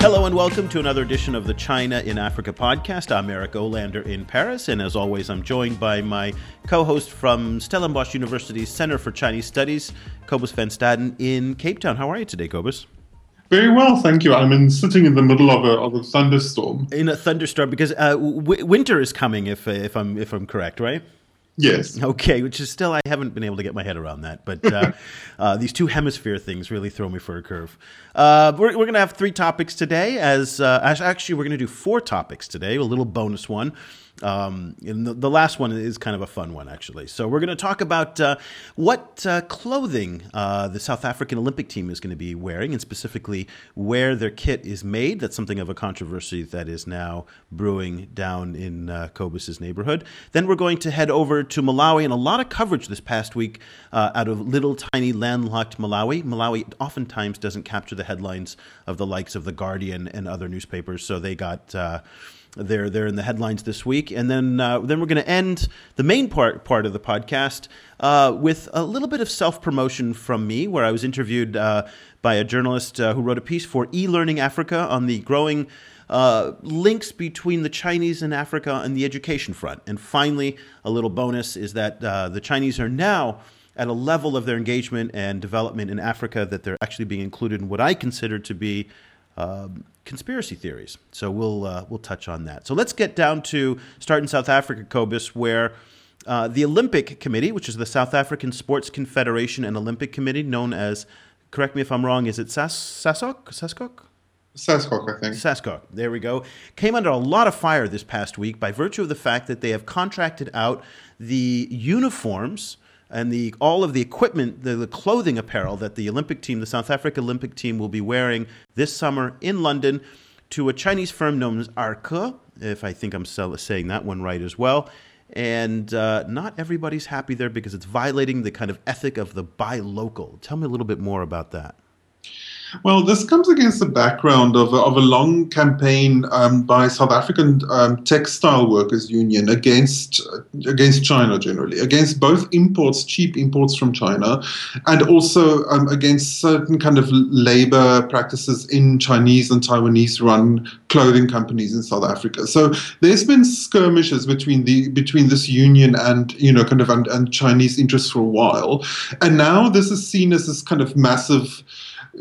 Hello and welcome to another edition of the China in Africa podcast. I'm Eric Olander in Paris, and as always, I'm joined by my co host from Stellenbosch University's Center for Chinese Studies, Cobus Van Staden in Cape Town. How are you today, Cobus? Very well, thank you. I'm in, sitting in the middle of a, of a thunderstorm. In a thunderstorm, because uh, w- winter is coming, if, if, I'm, if I'm correct, right? Yes. Okay, which is still I haven't been able to get my head around that, but uh, uh, these two hemisphere things really throw me for a curve. Uh, we're we're going to have three topics today. As, uh, as actually, we're going to do four topics today. A little bonus one. Um, and the, the, last one is kind of a fun one, actually. So we're going to talk about uh, what uh, clothing uh, the South African Olympic team is going to be wearing, and specifically where their kit is made. That's something of a controversy that is now brewing down in uh, Cobus's neighborhood. Then we're going to head over to Malawi, and a lot of coverage this past week uh, out of little tiny landlocked Malawi. Malawi oftentimes doesn't capture the headlines of the likes of the Guardian and other newspapers, so they got uh, they're in the headlines this week, and then uh, then we're going to end the main part part of the podcast uh, with a little bit of self promotion from me, where I was interviewed uh, by a journalist uh, who wrote a piece for E Learning Africa on the growing. Uh, links between the Chinese and Africa and the education front. And finally, a little bonus is that uh, the Chinese are now at a level of their engagement and development in Africa that they're actually being included in what I consider to be um, conspiracy theories. So we'll uh, we'll touch on that. So let's get down to start in South Africa, Cobus, where uh, the Olympic Committee, which is the South African Sports Confederation and Olympic Committee, known as, correct me if I'm wrong, is it SAS- SASOC? SASCOC? SASCOC, I think. SASCOC, there we go. Came under a lot of fire this past week by virtue of the fact that they have contracted out the uniforms and the all of the equipment, the, the, clothing apparel that the Olympic team, the South Africa Olympic team, will be wearing this summer in London to a Chinese firm known as Erke, if I think I'm saying that one right as well. And uh, not everybody's happy there because it's violating the kind of ethic of the buy local. Tell me a little bit more about that. Well, this comes against the background of of a long campaign um, by South African um, textile workers union against against China generally, against both imports, cheap imports from China, and also um, against certain kind of labor practices in Chinese and Taiwanese run clothing companies in South Africa. So there's been skirmishes between the between this union and you know kind of and, and Chinese interests for a while, and now this is seen as this kind of massive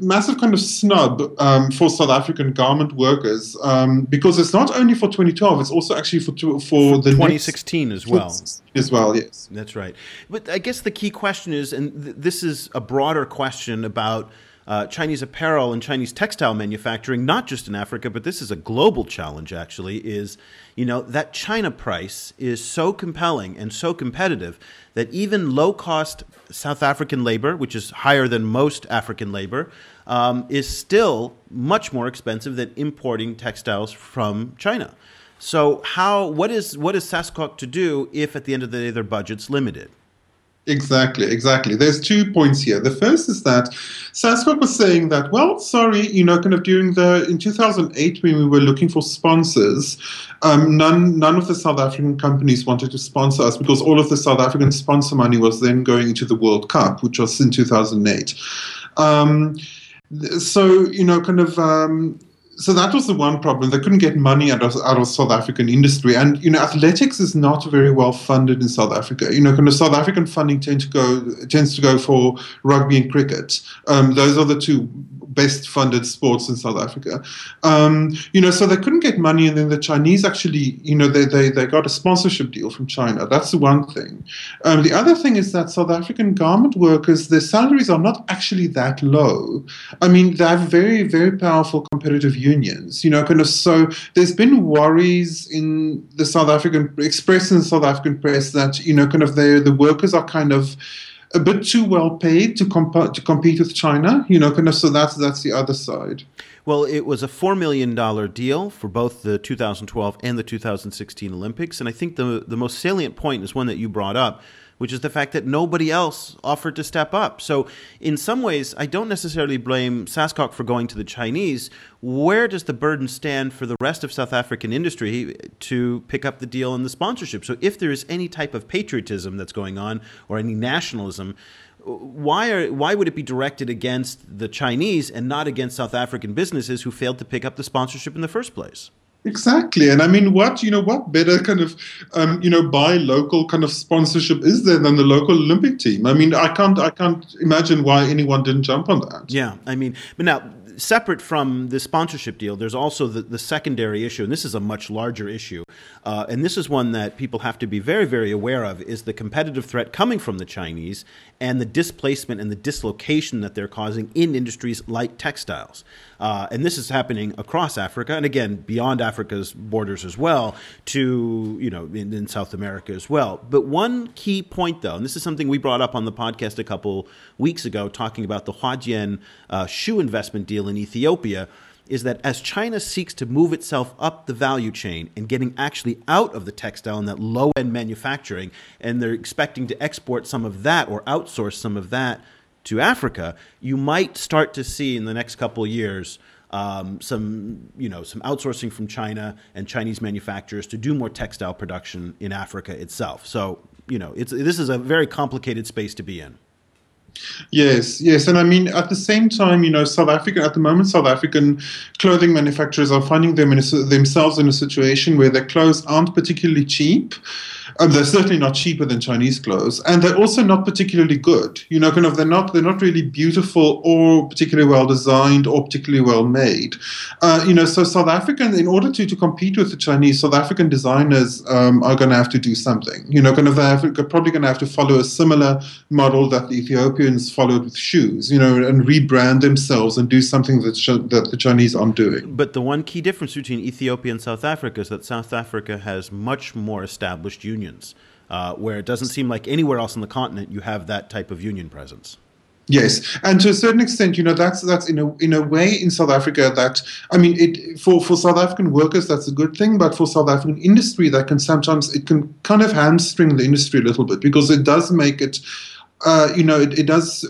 massive kind of snub um, for South African garment workers um, because it's not only for 2012, it's also actually for for, for the 2016 next, as well. As well, yes. That's right. But I guess the key question is, and th- this is a broader question about. Uh, Chinese apparel and Chinese textile manufacturing, not just in Africa, but this is a global challenge. Actually, is you know that China price is so compelling and so competitive that even low cost South African labor, which is higher than most African labor, um, is still much more expensive than importing textiles from China. So, how what is what is SASCOC to do if at the end of the day their budget's limited? Exactly, exactly. There's two points here. The first is that SASCOC was saying that, well, sorry, you know, kind of during the in 2008 when we were looking for sponsors, um, none none of the South African companies wanted to sponsor us because all of the South African sponsor money was then going into the World Cup, which was in 2008. Um, so you know, kind of um, so that was the one problem. They couldn't get money out of, out of South African industry, and you know, athletics is not very well funded in South Africa. You know, kind of South African funding tends to go tends to go for rugby and cricket. Um, those are the two best funded sports in South Africa. Um, you know, so they couldn't get money, and then the Chinese actually, you know, they they, they got a sponsorship deal from China. That's the one thing. Um, the other thing is that South African garment workers, their salaries are not actually that low. I mean, they have very very powerful competitive unions. You know, kind of so there's been worries in the South African express in the South African press that you know, kind of the the workers are kind of a bit too well paid to comp- to compete with China. You know, kind of. So that's that's the other side. Well, it was a four million dollar deal for both the 2012 and the 2016 Olympics, and I think the the most salient point is one that you brought up, which is the fact that nobody else offered to step up. So, in some ways, I don't necessarily blame SASCOC for going to the Chinese. Where does the burden stand for the rest of South African industry to pick up the deal and the sponsorship? So, if there is any type of patriotism that's going on or any nationalism, why are why would it be directed against the Chinese and not against South African businesses who failed to pick up the sponsorship in the first place? Exactly, and I mean, what you know, what better kind of um, you know buy local kind of sponsorship is there than the local Olympic team? I mean, I can't I can't imagine why anyone didn't jump on that. Yeah, I mean, but now separate from the sponsorship deal, there's also the, the secondary issue, and this is a much larger issue. Uh, and this is one that people have to be very, very aware of is the competitive threat coming from the Chinese and the displacement and the dislocation that they're causing in industries like textiles. Uh, and this is happening across Africa, and again, beyond Africa's borders as well, to, you know, in, in South America as well. But one key point, though, and this is something we brought up on the podcast a couple weeks ago, talking about the Huajian uh, shoe investment deal in Ethiopia is that as China seeks to move itself up the value chain and getting actually out of the textile and that low end manufacturing, and they're expecting to export some of that or outsource some of that to Africa, you might start to see in the next couple years um, some, you know, some outsourcing from China and Chinese manufacturers to do more textile production in Africa itself. So, you know, it's this is a very complicated space to be in. Yes, yes, and I mean at the same time, you know, South Africa at the moment, South African clothing manufacturers are finding them in a, themselves in a situation where their clothes aren't particularly cheap. Um, they're certainly not cheaper than Chinese clothes, and they're also not particularly good. You know, kind of they're not they're not really beautiful or particularly well designed or particularly well made. Uh, you know, so South African, in order to, to compete with the Chinese, South African designers um, are going to have to do something. You know, kind of they're probably going to have to follow a similar model that the Ethiopians followed with shoes. You know, and rebrand themselves and do something that that the Chinese aren't doing. But the one key difference between Ethiopia and South Africa is that South Africa has much more established unions unions, uh, where it doesn't seem like anywhere else on the continent you have that type of union presence. Yes, and to a certain extent, you know, that's that's in a in a way in South Africa that I mean, it for for South African workers that's a good thing, but for South African industry that can sometimes it can kind of hamstring the industry a little bit because it does make it, uh, you know, it, it does.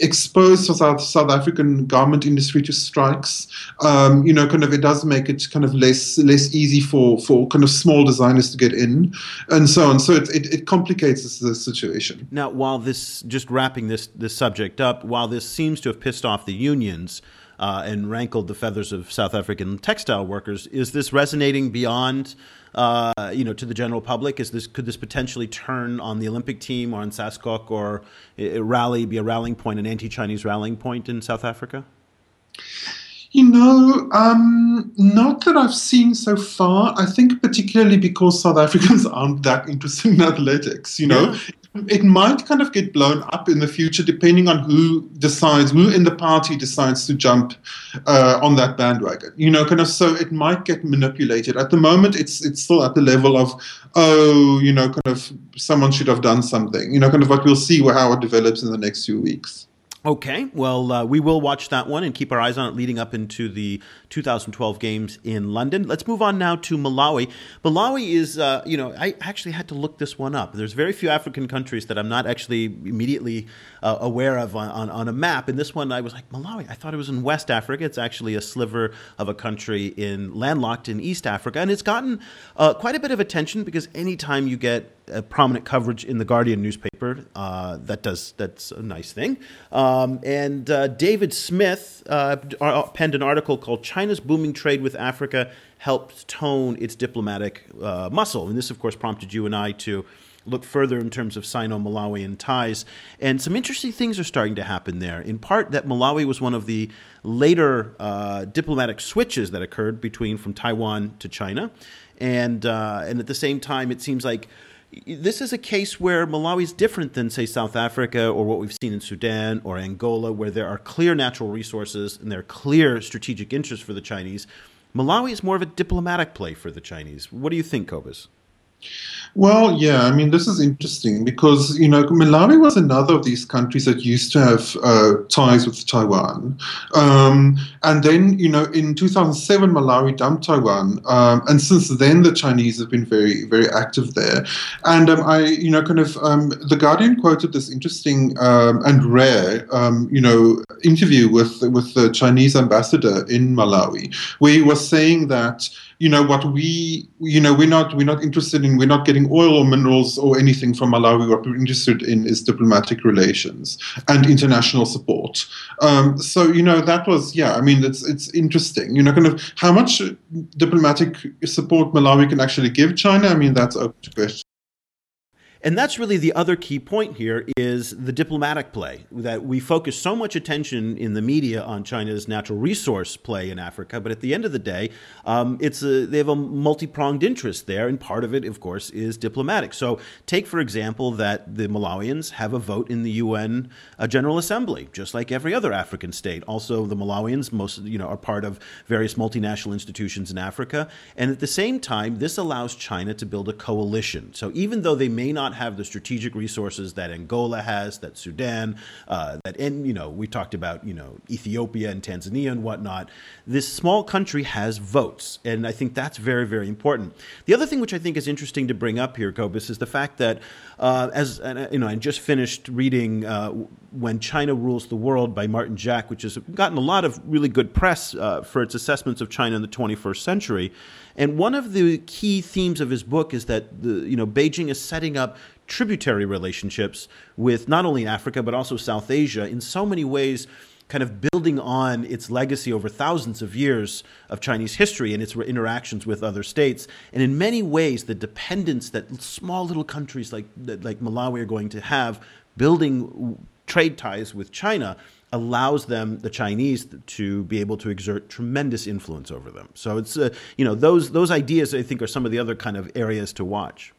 Exposed South, South African garment industry to strikes. Um, you know, kind of it does make it kind of less less easy for for kind of small designers to get in, and so on. So it it, it complicates the situation. Now, while this just wrapping this this subject up, while this seems to have pissed off the unions. Uh, and rankled the feathers of South African textile workers. Is this resonating beyond uh, you know, to the general public? Is this could this potentially turn on the Olympic team or on SASCOC or rally be a rallying point, an anti-Chinese rallying point in South Africa? You know, um, not that I've seen so far. I think particularly because South Africans aren't that interested in athletics. You know, yeah it might kind of get blown up in the future depending on who decides who in the party decides to jump uh, on that bandwagon you know kind of so it might get manipulated at the moment it's it's still at the level of oh you know kind of someone should have done something you know kind of but we'll see how it develops in the next few weeks Okay, well, uh, we will watch that one and keep our eyes on it leading up into the 2012 games in London. Let's move on now to Malawi. Malawi is, uh, you know, I actually had to look this one up. There's very few African countries that I'm not actually immediately uh, aware of on, on, on, a map. And this one, I was like, Malawi, I thought it was in West Africa. It's actually a sliver of a country in landlocked in East Africa. And it's gotten uh, quite a bit of attention because anytime you get prominent coverage in the Guardian newspaper. Uh, that does that's a nice thing. Um, and uh, David Smith uh, penned an article called "China's Booming Trade with Africa Helped Tone Its Diplomatic uh, Muscle," and this, of course, prompted you and I to look further in terms of Sino-Malawian ties. And some interesting things are starting to happen there. In part, that Malawi was one of the later uh, diplomatic switches that occurred between from Taiwan to China, and uh, and at the same time, it seems like this is a case where Malawi is different than, say, South Africa or what we've seen in Sudan or Angola, where there are clear natural resources and there are clear strategic interests for the Chinese. Malawi is more of a diplomatic play for the Chinese. What do you think, Cobus? Well, yeah, I mean, this is interesting because, you know, Malawi was another of these countries that used to have uh, ties with Taiwan. Um, and then, you know, in 2007, Malawi dumped Taiwan. Um, and since then, the Chinese have been very, very active there. And um, I, you know, kind of, um, The Guardian quoted this interesting um, and rare, um, you know, interview with, with the Chinese ambassador in Malawi, where he was saying that, you know what we you know we're not we're not interested in we're not getting oil or minerals or anything from Malawi. What we're interested in is diplomatic relations and international support. Um, so you know that was yeah. I mean it's it's interesting. You know, kind of how much diplomatic support Malawi can actually give China. I mean that's open to question. And that's really the other key point here is the diplomatic play that we focus so much attention in the media on China's natural resource play in Africa, but at the end of the day, um, it's a, they have a multi-pronged interest there, and part of it, of course, is diplomatic. So take for example that the Malawians have a vote in the UN uh, General Assembly, just like every other African state. Also, the Malawians most you know are part of various multinational institutions in Africa, and at the same time, this allows China to build a coalition. So even though they may not not have the strategic resources that Angola has, that Sudan, uh, that and you know we talked about you know Ethiopia and Tanzania and whatnot. This small country has votes, and I think that's very very important. The other thing which I think is interesting to bring up here, Cobus, is the fact that uh, as you know, I just finished reading uh, "When China Rules the World" by Martin Jacques, which has gotten a lot of really good press uh, for its assessments of China in the 21st century. And one of the key themes of his book is that the you know Beijing is setting up tributary relationships with not only Africa but also South Asia in so many ways kind of building on its legacy over thousands of years of Chinese history and its interactions with other states. And in many ways, the dependence that small little countries like, like Malawi are going to have building trade ties with China allows them, the Chinese, to be able to exert tremendous influence over them. So it's, uh, you know, those, those ideas, I think, are some of the other kind of areas to watch.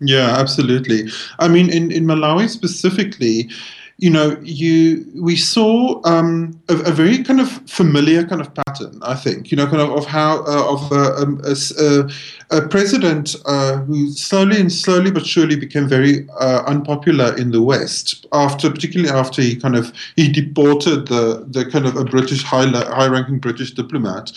Yeah, absolutely. I mean, in, in Malawi specifically, you know, you we saw um, a, a, very kind of familiar kind of pattern. I think you know, kind of of how uh, of a, um, a, a president uh, who slowly and slowly but surely became very uh, unpopular in the West after, particularly after he kind of he deported the the kind of a British high high ranking British diplomat,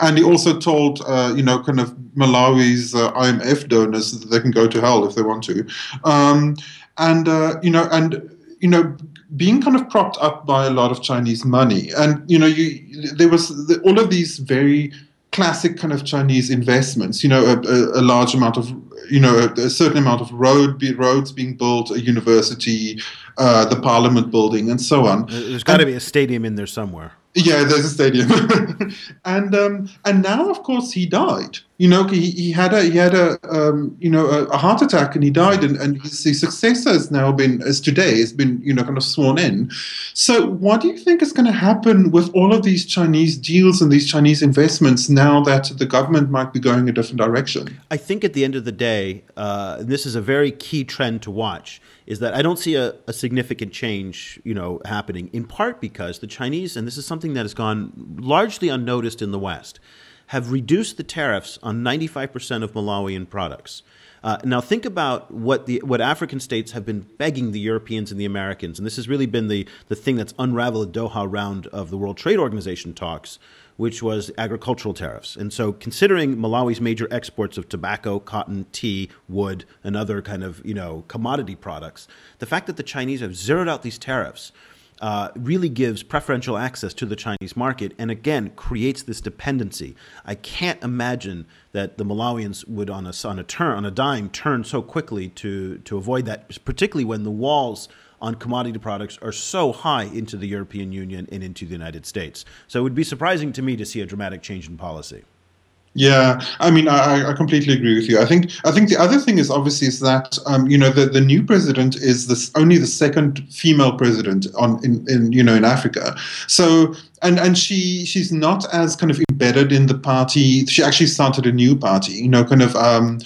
and he also told uh, you know kind of Malawi's uh, IMF donors that they can go to hell if they want to, um, and uh, you know and you know, being kind of propped up by a lot of Chinese money. And, you know, you, there was the, all of these very classic kind of Chinese investments, you know, a, a, a large amount of, you know, a, a, certain amount of road be, roads being built, a university, uh, the parliament building, and so on. There's got to be a stadium in there somewhere. Yeah, there's a stadium, and um, and now of course he died. You know, he, he had a he had a um, you know a, a, heart attack and he died, and, and his, his, successor has now been as today has been you know kind of sworn in. So what do you think is going to happen with all of these Chinese deals and these Chinese investments now that the government might be going a different direction? I think at the end of the day, uh, this is a very key trend to watch is that I don't see a, a, significant change, you know, happening. In part because the Chinese, and this is something that has gone largely unnoticed in the West, have reduced the tariffs on 95% of Malawian products. Uh, now think about what the what African states have been begging the Europeans and the Americans, and this has really been the the thing that's unraveled the Doha round of the World Trade Organization talks which was agricultural tariffs. And so, considering Malawi's major exports of tobacco, cotton, tea, wood, and other kind of you know commodity products, the fact that the Chinese have zeroed out these tariffs uh, really gives preferential access to the Chinese market, and again creates this dependency. I can't imagine that the Malawians would, on a on a turn on a dime, turn so quickly to to avoid that, particularly when the walls on commodity products are so high into the European Union and into the United States. So it would be surprising to me to see a dramatic change in policy. Yeah, I mean, I, I completely agree with you. I think I think the other thing is obviously is that um, you know the, the new president is this only the second female president on in, in you know in Africa. So and and she she's not as kind of embedded in the party. She actually started a new party. You know, kind of. Um,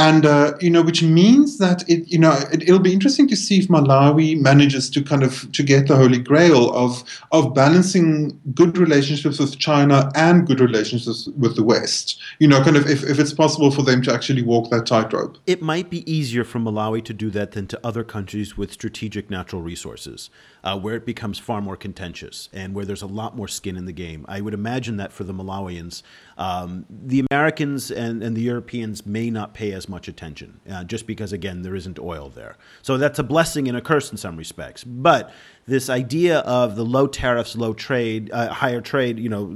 and uh, you know, which means that it, you know, it, will be interesting to see if Malawi manages to kind of to get the holy grail of of balancing good relationships with China and good relationships with the West. You know, kind of if, if it's possible for them to actually walk that tightrope. It might be easier for Malawi to do that than to other countries with strategic natural resources uh, where it becomes far more contentious and where there's a lot more skin in the game. I would imagine that for the Malawians, um, the Americans and, and the Europeans may not pay as much attention uh, just because, again, there isn't oil there. So that's a blessing and a curse in some respects. But this idea of the low tariffs, low trade, uh, higher trade, you know,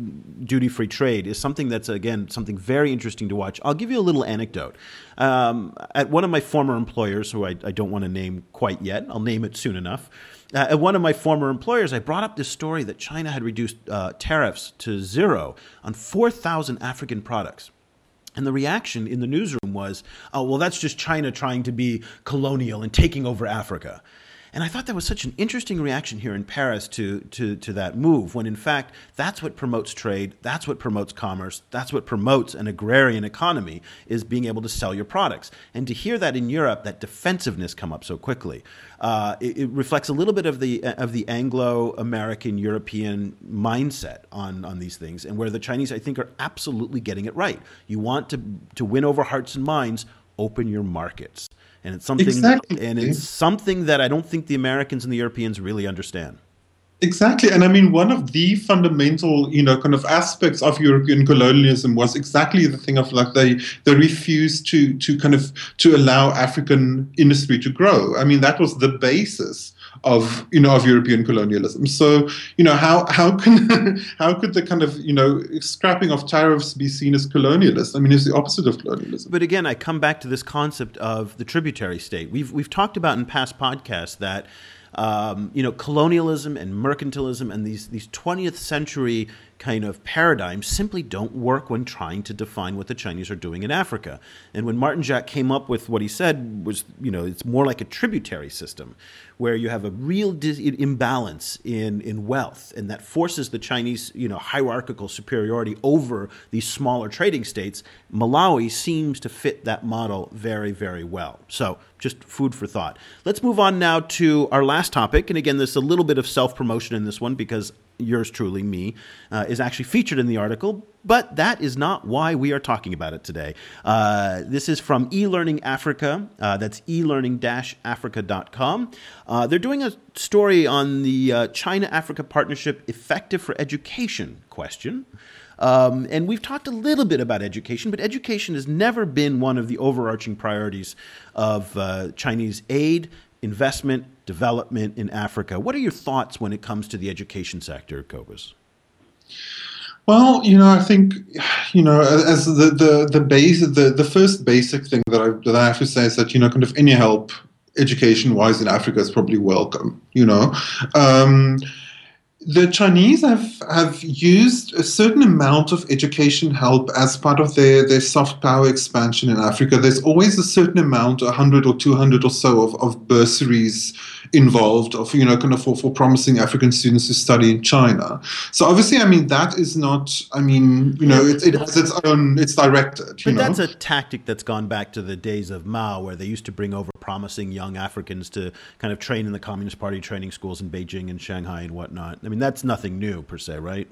duty free trade is something that's, again, something very interesting to watch. I'll give you a little anecdote. Um, at one of my former employers, who I, I don't want to name quite yet, I'll name it soon enough. Uh, at one of my former employers, I brought up this story that China had reduced uh, tariffs to zero on 4,000 African products. And the reaction in the newsroom was, oh, well, that's just China trying to be colonial and taking over Africa. And I thought that was such an interesting reaction here in Paris to, to, to that move, when in fact, that's what promotes trade, that's what promotes commerce, that's what promotes an agrarian economy, is being able to sell your products. And to hear that in Europe, that defensiveness come up so quickly, uh, it, it, reflects a little bit of the, of the Anglo-American European mindset on, on these things, and where the Chinese, I think, are absolutely getting it right. You want to, to win over hearts and minds, open your markets and it's something exactly. and it's something that I don't think the Americans and the Europeans really understand. Exactly, and I mean one of the fundamental, you know, kind of aspects of European colonialism was exactly the thing of like they they refused to to kind of to allow African industry to grow. I mean that was the basis of you know of European colonialism. So you know how how can how could the kind of you know scrapping of tariffs be seen as colonialist? I mean, it's the opposite of colonialism. But again, I come back to this concept of the tributary state. We've we've talked about in past podcasts that. Um, you know, colonialism and mercantilism and these these 20th century kind of paradigms simply don't work when trying to define what the Chinese are doing in Africa. And when Martin Jacques came up with what he said was, you know, it's more like a tributary system where you have a real dis- imbalance in, in wealth and that forces the Chinese, you know, hierarchical superiority over these smaller trading states. Malawi seems to fit that model very, very well. So just food for thought. Let's move on now to our last topic. And again, there's a little bit of self promotion in this one because yours truly, me, uh, is actually featured in the article, but that is not why we are talking about it today. Uh, this is from eLearning Africa. Uh, that's elearning africa.com. Uh, they're doing a story on the uh, China Africa Partnership Effective for Education question. Um, and we've talked a little bit about education, but education has never been one of the overarching priorities of uh, Chinese aid investment, development in Africa. What are your thoughts when it comes to the education sector, Cobus? Well, you know, I think, you know, as the the the base, the the first basic thing that I that I have to say is that you know, kind of any help education wise in Africa is probably welcome. You know. Um, the Chinese have, have used a certain amount of education help as part of their, their soft power expansion in Africa. There's always a certain amount, 100 or 200 or so, of, of bursaries involved of you know kind of for, for promising African students to study in China. So obviously, I mean that is not. I mean you know it, it has its own. It's directed. but know? that's a tactic that's gone back to the days of Mao, where they used to bring over promising young Africans to kind of train in the Communist Party training schools in Beijing and Shanghai and whatnot. I mean that's nothing new per se, right?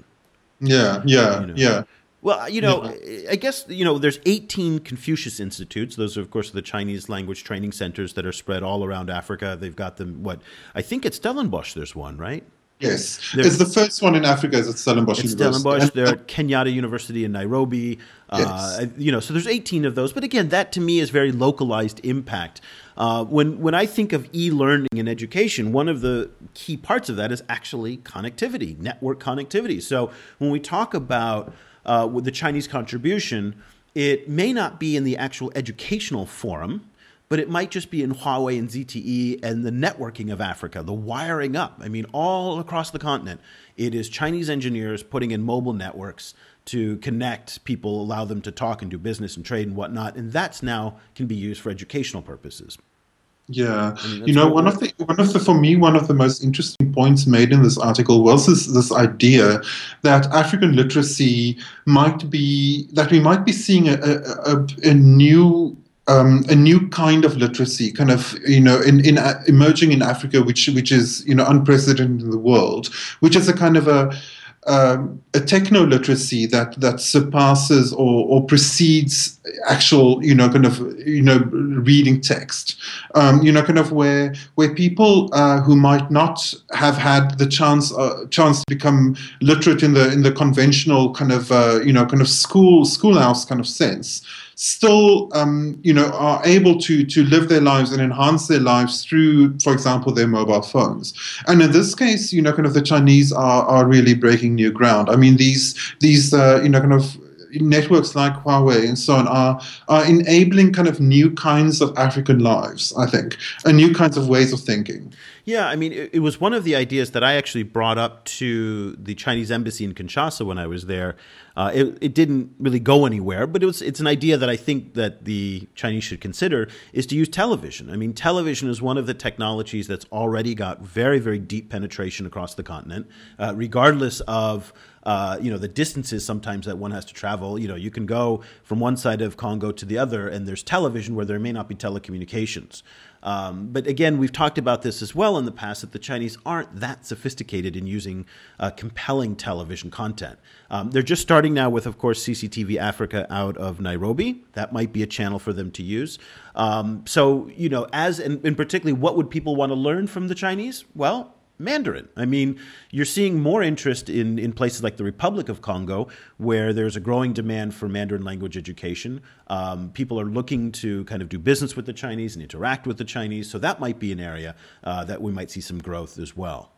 Yeah, yeah, you know. yeah. Well, you know, yeah. I guess you know there's 18 Confucius Institutes. Those are, of course, the Chinese language training centers that are spread all around Africa. They've got them. What I think at Stellenbosch, there's one, right? Yes, it's the first one in Africa. Is at Stellenbosch it's University. Stellenbosch. They're at Kenyatta University in Nairobi. Uh, yes. Uh, you know, so there's 18 of those. But again, that to me is very localized impact. Uh, when when I think of e-learning and education, one of the key parts of that is actually connectivity, network connectivity. So when we talk about uh, the Chinese contribution, it may not be in the actual educational forum, but it might just be in Huawei and ZTE and the networking of Africa, the wiring up. I mean, all across the continent, it is Chinese engineers putting in mobile networks to connect people, allow them to talk and do business and trade and whatnot. And that's now can be used for educational purposes. Yeah, I mean, you know, one of the one of the for me one of the most interesting points made in this article was this this idea that African literacy might be that we might be seeing a a, a new um, a new kind of literacy, kind of you know, in, in uh, emerging in Africa, which which is you know unprecedented in the world, which is a kind of a um, a techno literacy that that surpasses or, or precedes actual you know kind of you know reading text. Um, you know kind of where where people uh, who might not have had the chance uh, chance to become literate in the in the conventional kind of uh, you know kind of school schoolhouse kind of sense still, um, you know, are able to to live their lives and enhance their lives through, for example, their mobile phones. And in this case, you know, kind of the Chinese are are really breaking new ground. I mean, these these uh, you know kind of networks like Huawei and so on are are enabling kind of new kinds of African lives, I think, and new kinds of ways of thinking. Yeah, I mean, it, it, was one of the ideas that I actually brought up to the Chinese embassy in Kinshasa when I was there. Uh, it, it didn't really go anywhere, but it was it's an idea that I think that the Chinese should consider is to use television. I mean, television is one of the technologies that's already got very very deep penetration across the continent, uh, regardless of uh, you know the distances sometimes that one has to travel. You know, you can go from one side of Congo to the other, and there's television where there may not be telecommunications. Um, but again, we've talked about this as well in the past that the Chinese aren't that sophisticated in using uh, compelling television content. Um, they're just starting now with, of course, CCTV Africa out of Nairobi. That might be a channel for them to use. Um, so, you know, as and, and particularly, what would people want to learn from the Chinese? Well, Mandarin. I mean, you're seeing more interest in, in places like the Republic of Congo, where there's a growing demand for Mandarin language education. Um, people are looking to kind of do business with the Chinese and interact with the Chinese. So that might be an area uh, that we might see some growth as well.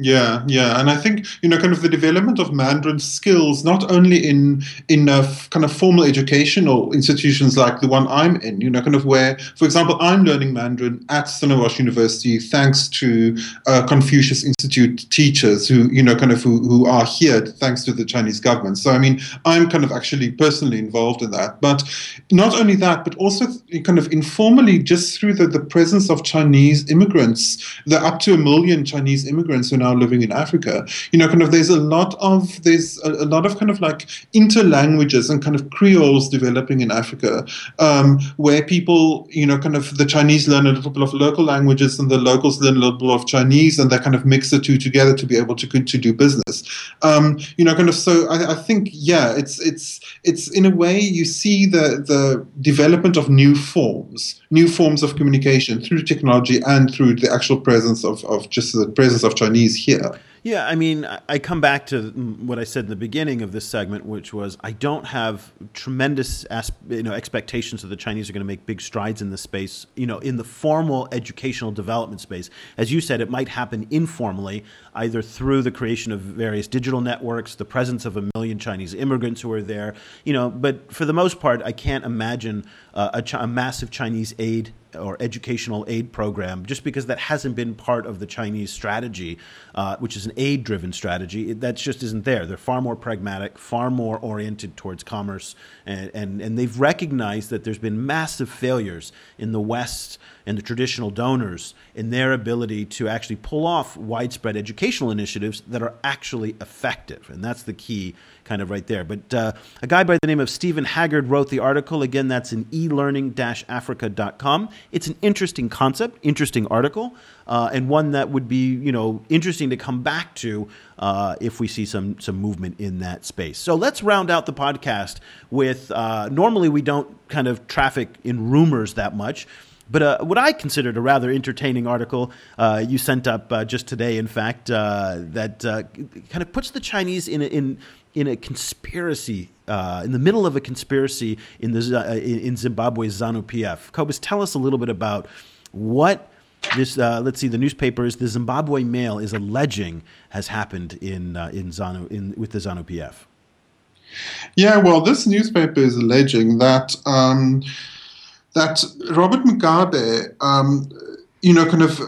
Yeah, yeah, and I think you know, kind of the development of Mandarin skills, not only in in uh, kind of formal educational institutions like the one I'm in, you know, kind of where, for example, I'm learning Mandarin at Stellenbosch University thanks to uh, Confucius Institute teachers who, you know, kind of who, who are here thanks to the Chinese government. So I mean, I'm kind of actually personally involved in that, but not only that, but also kind of informally, just through the the presence of Chinese immigrants, the up to a million Chinese immigrants who now living in Africa, you know, kind of there's a lot of there's a, a lot of kind of like interlanguages and kind of creoles developing in Africa, um, where people, you know, kind of the Chinese learn a little bit of local languages and the locals learn a little bit of Chinese, and they kind of mix the two together to be able to to do business. Um, you know, kind of so I, I think yeah, it's it's it's in a way you see the the development of new forms, new forms of communication through technology and through the actual presence of, of just the presence of Chinese here. Yeah, I mean, I come back to what I said in the beginning of this segment, which was I don't have tremendous you know expectations that the Chinese are going to make big strides in this space. You know, in the formal educational development space, as you said, it might happen informally, either through the creation of various digital networks, the presence of a million Chinese immigrants who are there. You know, but for the most part, I can't imagine uh, a, a massive Chinese aid or educational aid program, just because that hasn't been part of the Chinese strategy, uh, which is an aid driven strategy. That just isn't there. They're far more pragmatic, far more oriented towards commerce, and, and, and they've recognized that there's been massive failures in the West and the traditional donors in their ability to actually pull off widespread educational initiatives that are actually effective. And that's the key kind of right there. But uh, a guy by the name of Stephen Haggard wrote the article. Again, that's in elearning-africa.com. It's an interesting concept, interesting article, uh, and one that would be, you know, interesting to come back to uh, if we see some some movement in that space. So let's round out the podcast with. Uh, normally, we don't kind of traffic in rumors that much. But uh, what I considered a rather entertaining article uh, you sent up uh, just today, in fact, uh, that uh, kind of puts the Chinese in a, in in a conspiracy. Uh, in the middle of a conspiracy in the in Zimbabwe's ZANU PF, Cobus, tell us a little bit about what this. let's see, the newspaper is the Zimbabwe Mail is alleging has happened in in ZANU in with the ZANU PF. Yeah, well, this newspaper is alleging that. Um, that Robert Mugabe, um, you know, kind of uh,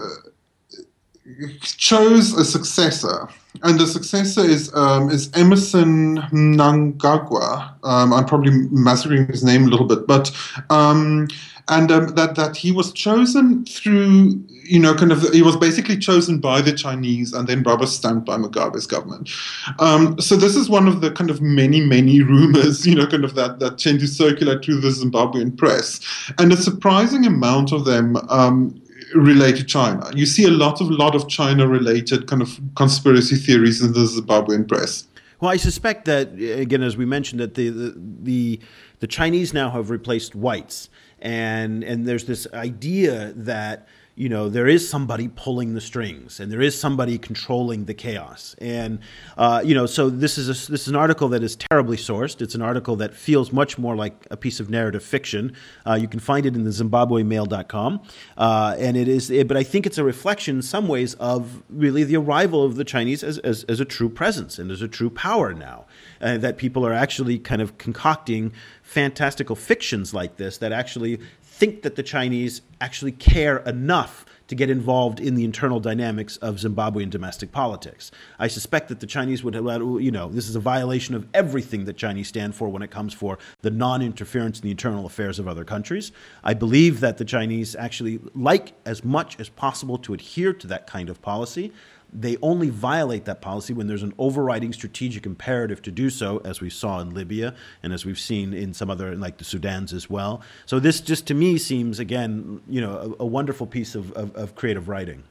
chose a successor, and the successor is um, is Emmerson Mnangagwa. Um, I'm probably massacring his name a little bit, but um, and um, that that he was chosen through you know kind of he was basically chosen by the Chinese and then rubber stamped by Mugabe's government. Um, so this is one of the kind of many many rumors you know kind of that that tend to circulate through the Zimbabwean press, and a surprising amount of them. Um, relate to China. You see a lot of lot of China related kind of conspiracy theories in the Zimbabwean press. Well, I suspect that again, as we mentioned, that the the, the, the Chinese now have replaced whites and and there's this idea that you know, there is somebody pulling the strings and there is somebody controlling the chaos. And, uh, you know, so this is, a, this is an article that is terribly sourced. It's an article that feels much more like a piece of narrative fiction. Uh, you can find it in the ZimbabweMail.com. Uh, and it is, it, but I think it's a reflection in some ways of really the arrival of the Chinese as, as, as a true presence and as a true power now. Uh, that people are actually kind of concocting fantastical fictions like this that actually think that the Chinese actually care enough to get involved in the internal dynamics of Zimbabwean domestic politics. I suspect that the Chinese would, you know, this is a violation of everything that Chinese stand for when it comes for the non-interference in the internal affairs of other countries. I believe that the Chinese actually like as much as possible to adhere to that kind of policy they only violate that policy when there's an overriding strategic imperative to do so, as we saw in Libya and as we've seen in some other, like the Sudans as well. So this just to me seems, again, you know, a, a wonderful piece of, of, of creative writing.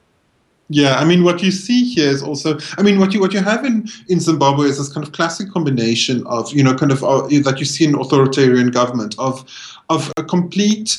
Yeah, I mean, what you see here is also, I mean, what you what you have in, in Zimbabwe is this kind of classic combination of, you know, kind of uh, that you see in authoritarian government of of a complete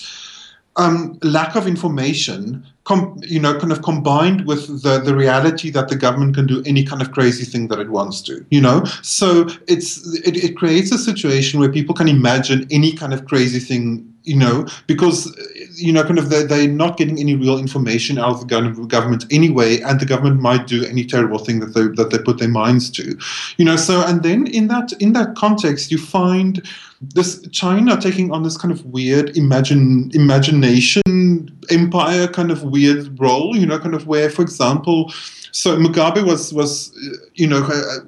um, lack of information, com- you know, kind of combined with the, the reality that the government can do any kind of crazy thing that it wants to, you know. So it's it, it creates a situation where people can imagine any kind of crazy thing you know, because you know, kind of they're, they're not getting any real information out of the government anyway, and the government might do any terrible thing that they that they put their minds to, you know. So, and then in that in that context, you find this China taking on this kind of weird imagine imagination empire kind of weird role, you know, kind of where, for example so Mugabe was was you know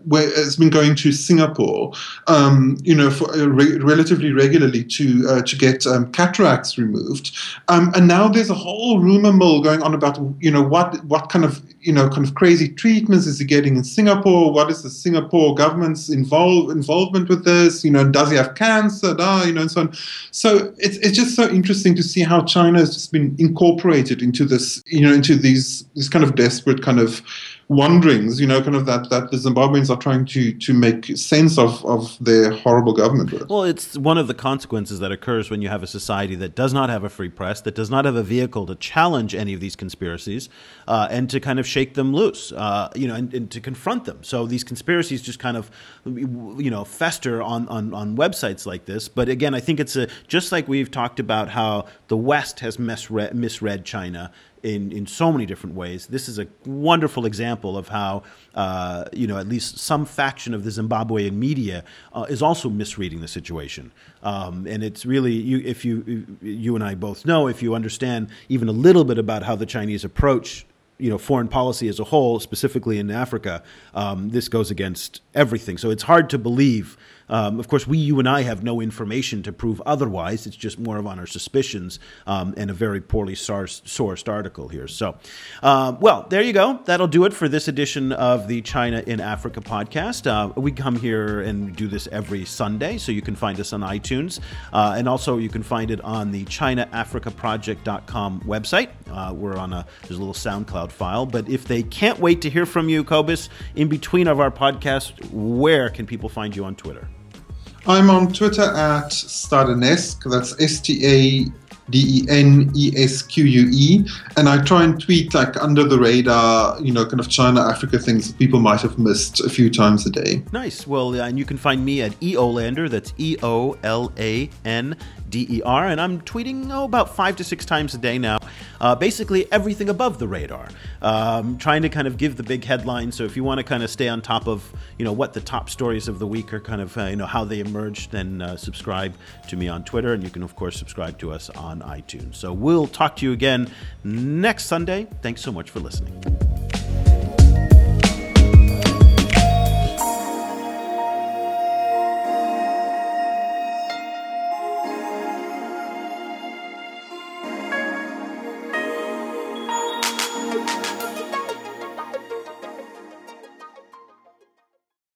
where has been going to Singapore, um, you know, for uh, re- relatively regularly to uh, to get um, cataracts removed, um, and now there's a whole rumor mill going on about you know what what kind of you know kind of crazy treatments is he getting in Singapore? What is the Singapore government's involve, involvement with this? You know, does he have cancer? You know, and so on. So it's it's just so interesting to see how China has just been incorporated into this, you know, into these this kind of desperate kind of wanderings, you know, kind of that that the Zimbabweans are trying to to make sense of of their horrible government with. Well, it's one of the consequences that occurs when you have a society that does not have a free press, that does not have a vehicle to challenge any of these conspiracies, uh, and to kind of shake them loose, uh, you know, and, and, to confront them. So these conspiracies just kind of, you know, fester on, on on websites like this. But again, I think it's a just like we've talked about how the West has misread, misread China in, in so many different ways. This is a wonderful example of how, uh, you know, at least some faction of the Zimbabwean media uh, is also misreading the situation. Um, and it's really, you, if you, you and I both know, if you understand even a little bit about how the Chinese approach you know foreign policy as a whole, specifically in Africa, um, this goes against everything. So it's hard to believe um, of course, we, you and I, have no information to prove otherwise. It's just more of on our suspicions um, and a very poorly sourced article here. So, uh, well, there you go. That'll do it for this edition of the China in Africa podcast. Uh, we come here and do this every Sunday, so you can find us on iTunes. Uh, and also, you can find it on the ChinaAfricaProject.com website. Uh, we're on a, there's a little SoundCloud file. But if they can't wait to hear from you, Cobus, in between of our podcast, where can people find you on Twitter? I'm on Twitter at Stadenesque. That's S T A D E N E S Q U E. And I try and tweet like under the radar, you know, kind of China Africa things that people might have missed a few times a day. Nice. Well, and you can find me at EOLander. That's E O L A N D E R. And I'm tweeting, oh, about five to six times a day now. Uh, basically, everything above the radar. Um, trying to kind of give the big headlines. So if you want to kind of stay on top of, you know, what the top stories of the week are, kind of, uh, you know, how they emerge, then uh, subscribe to me on Twitter. And you can, of course, subscribe to us on iTunes. So we'll talk to you again next Sunday. Thanks so much for listening.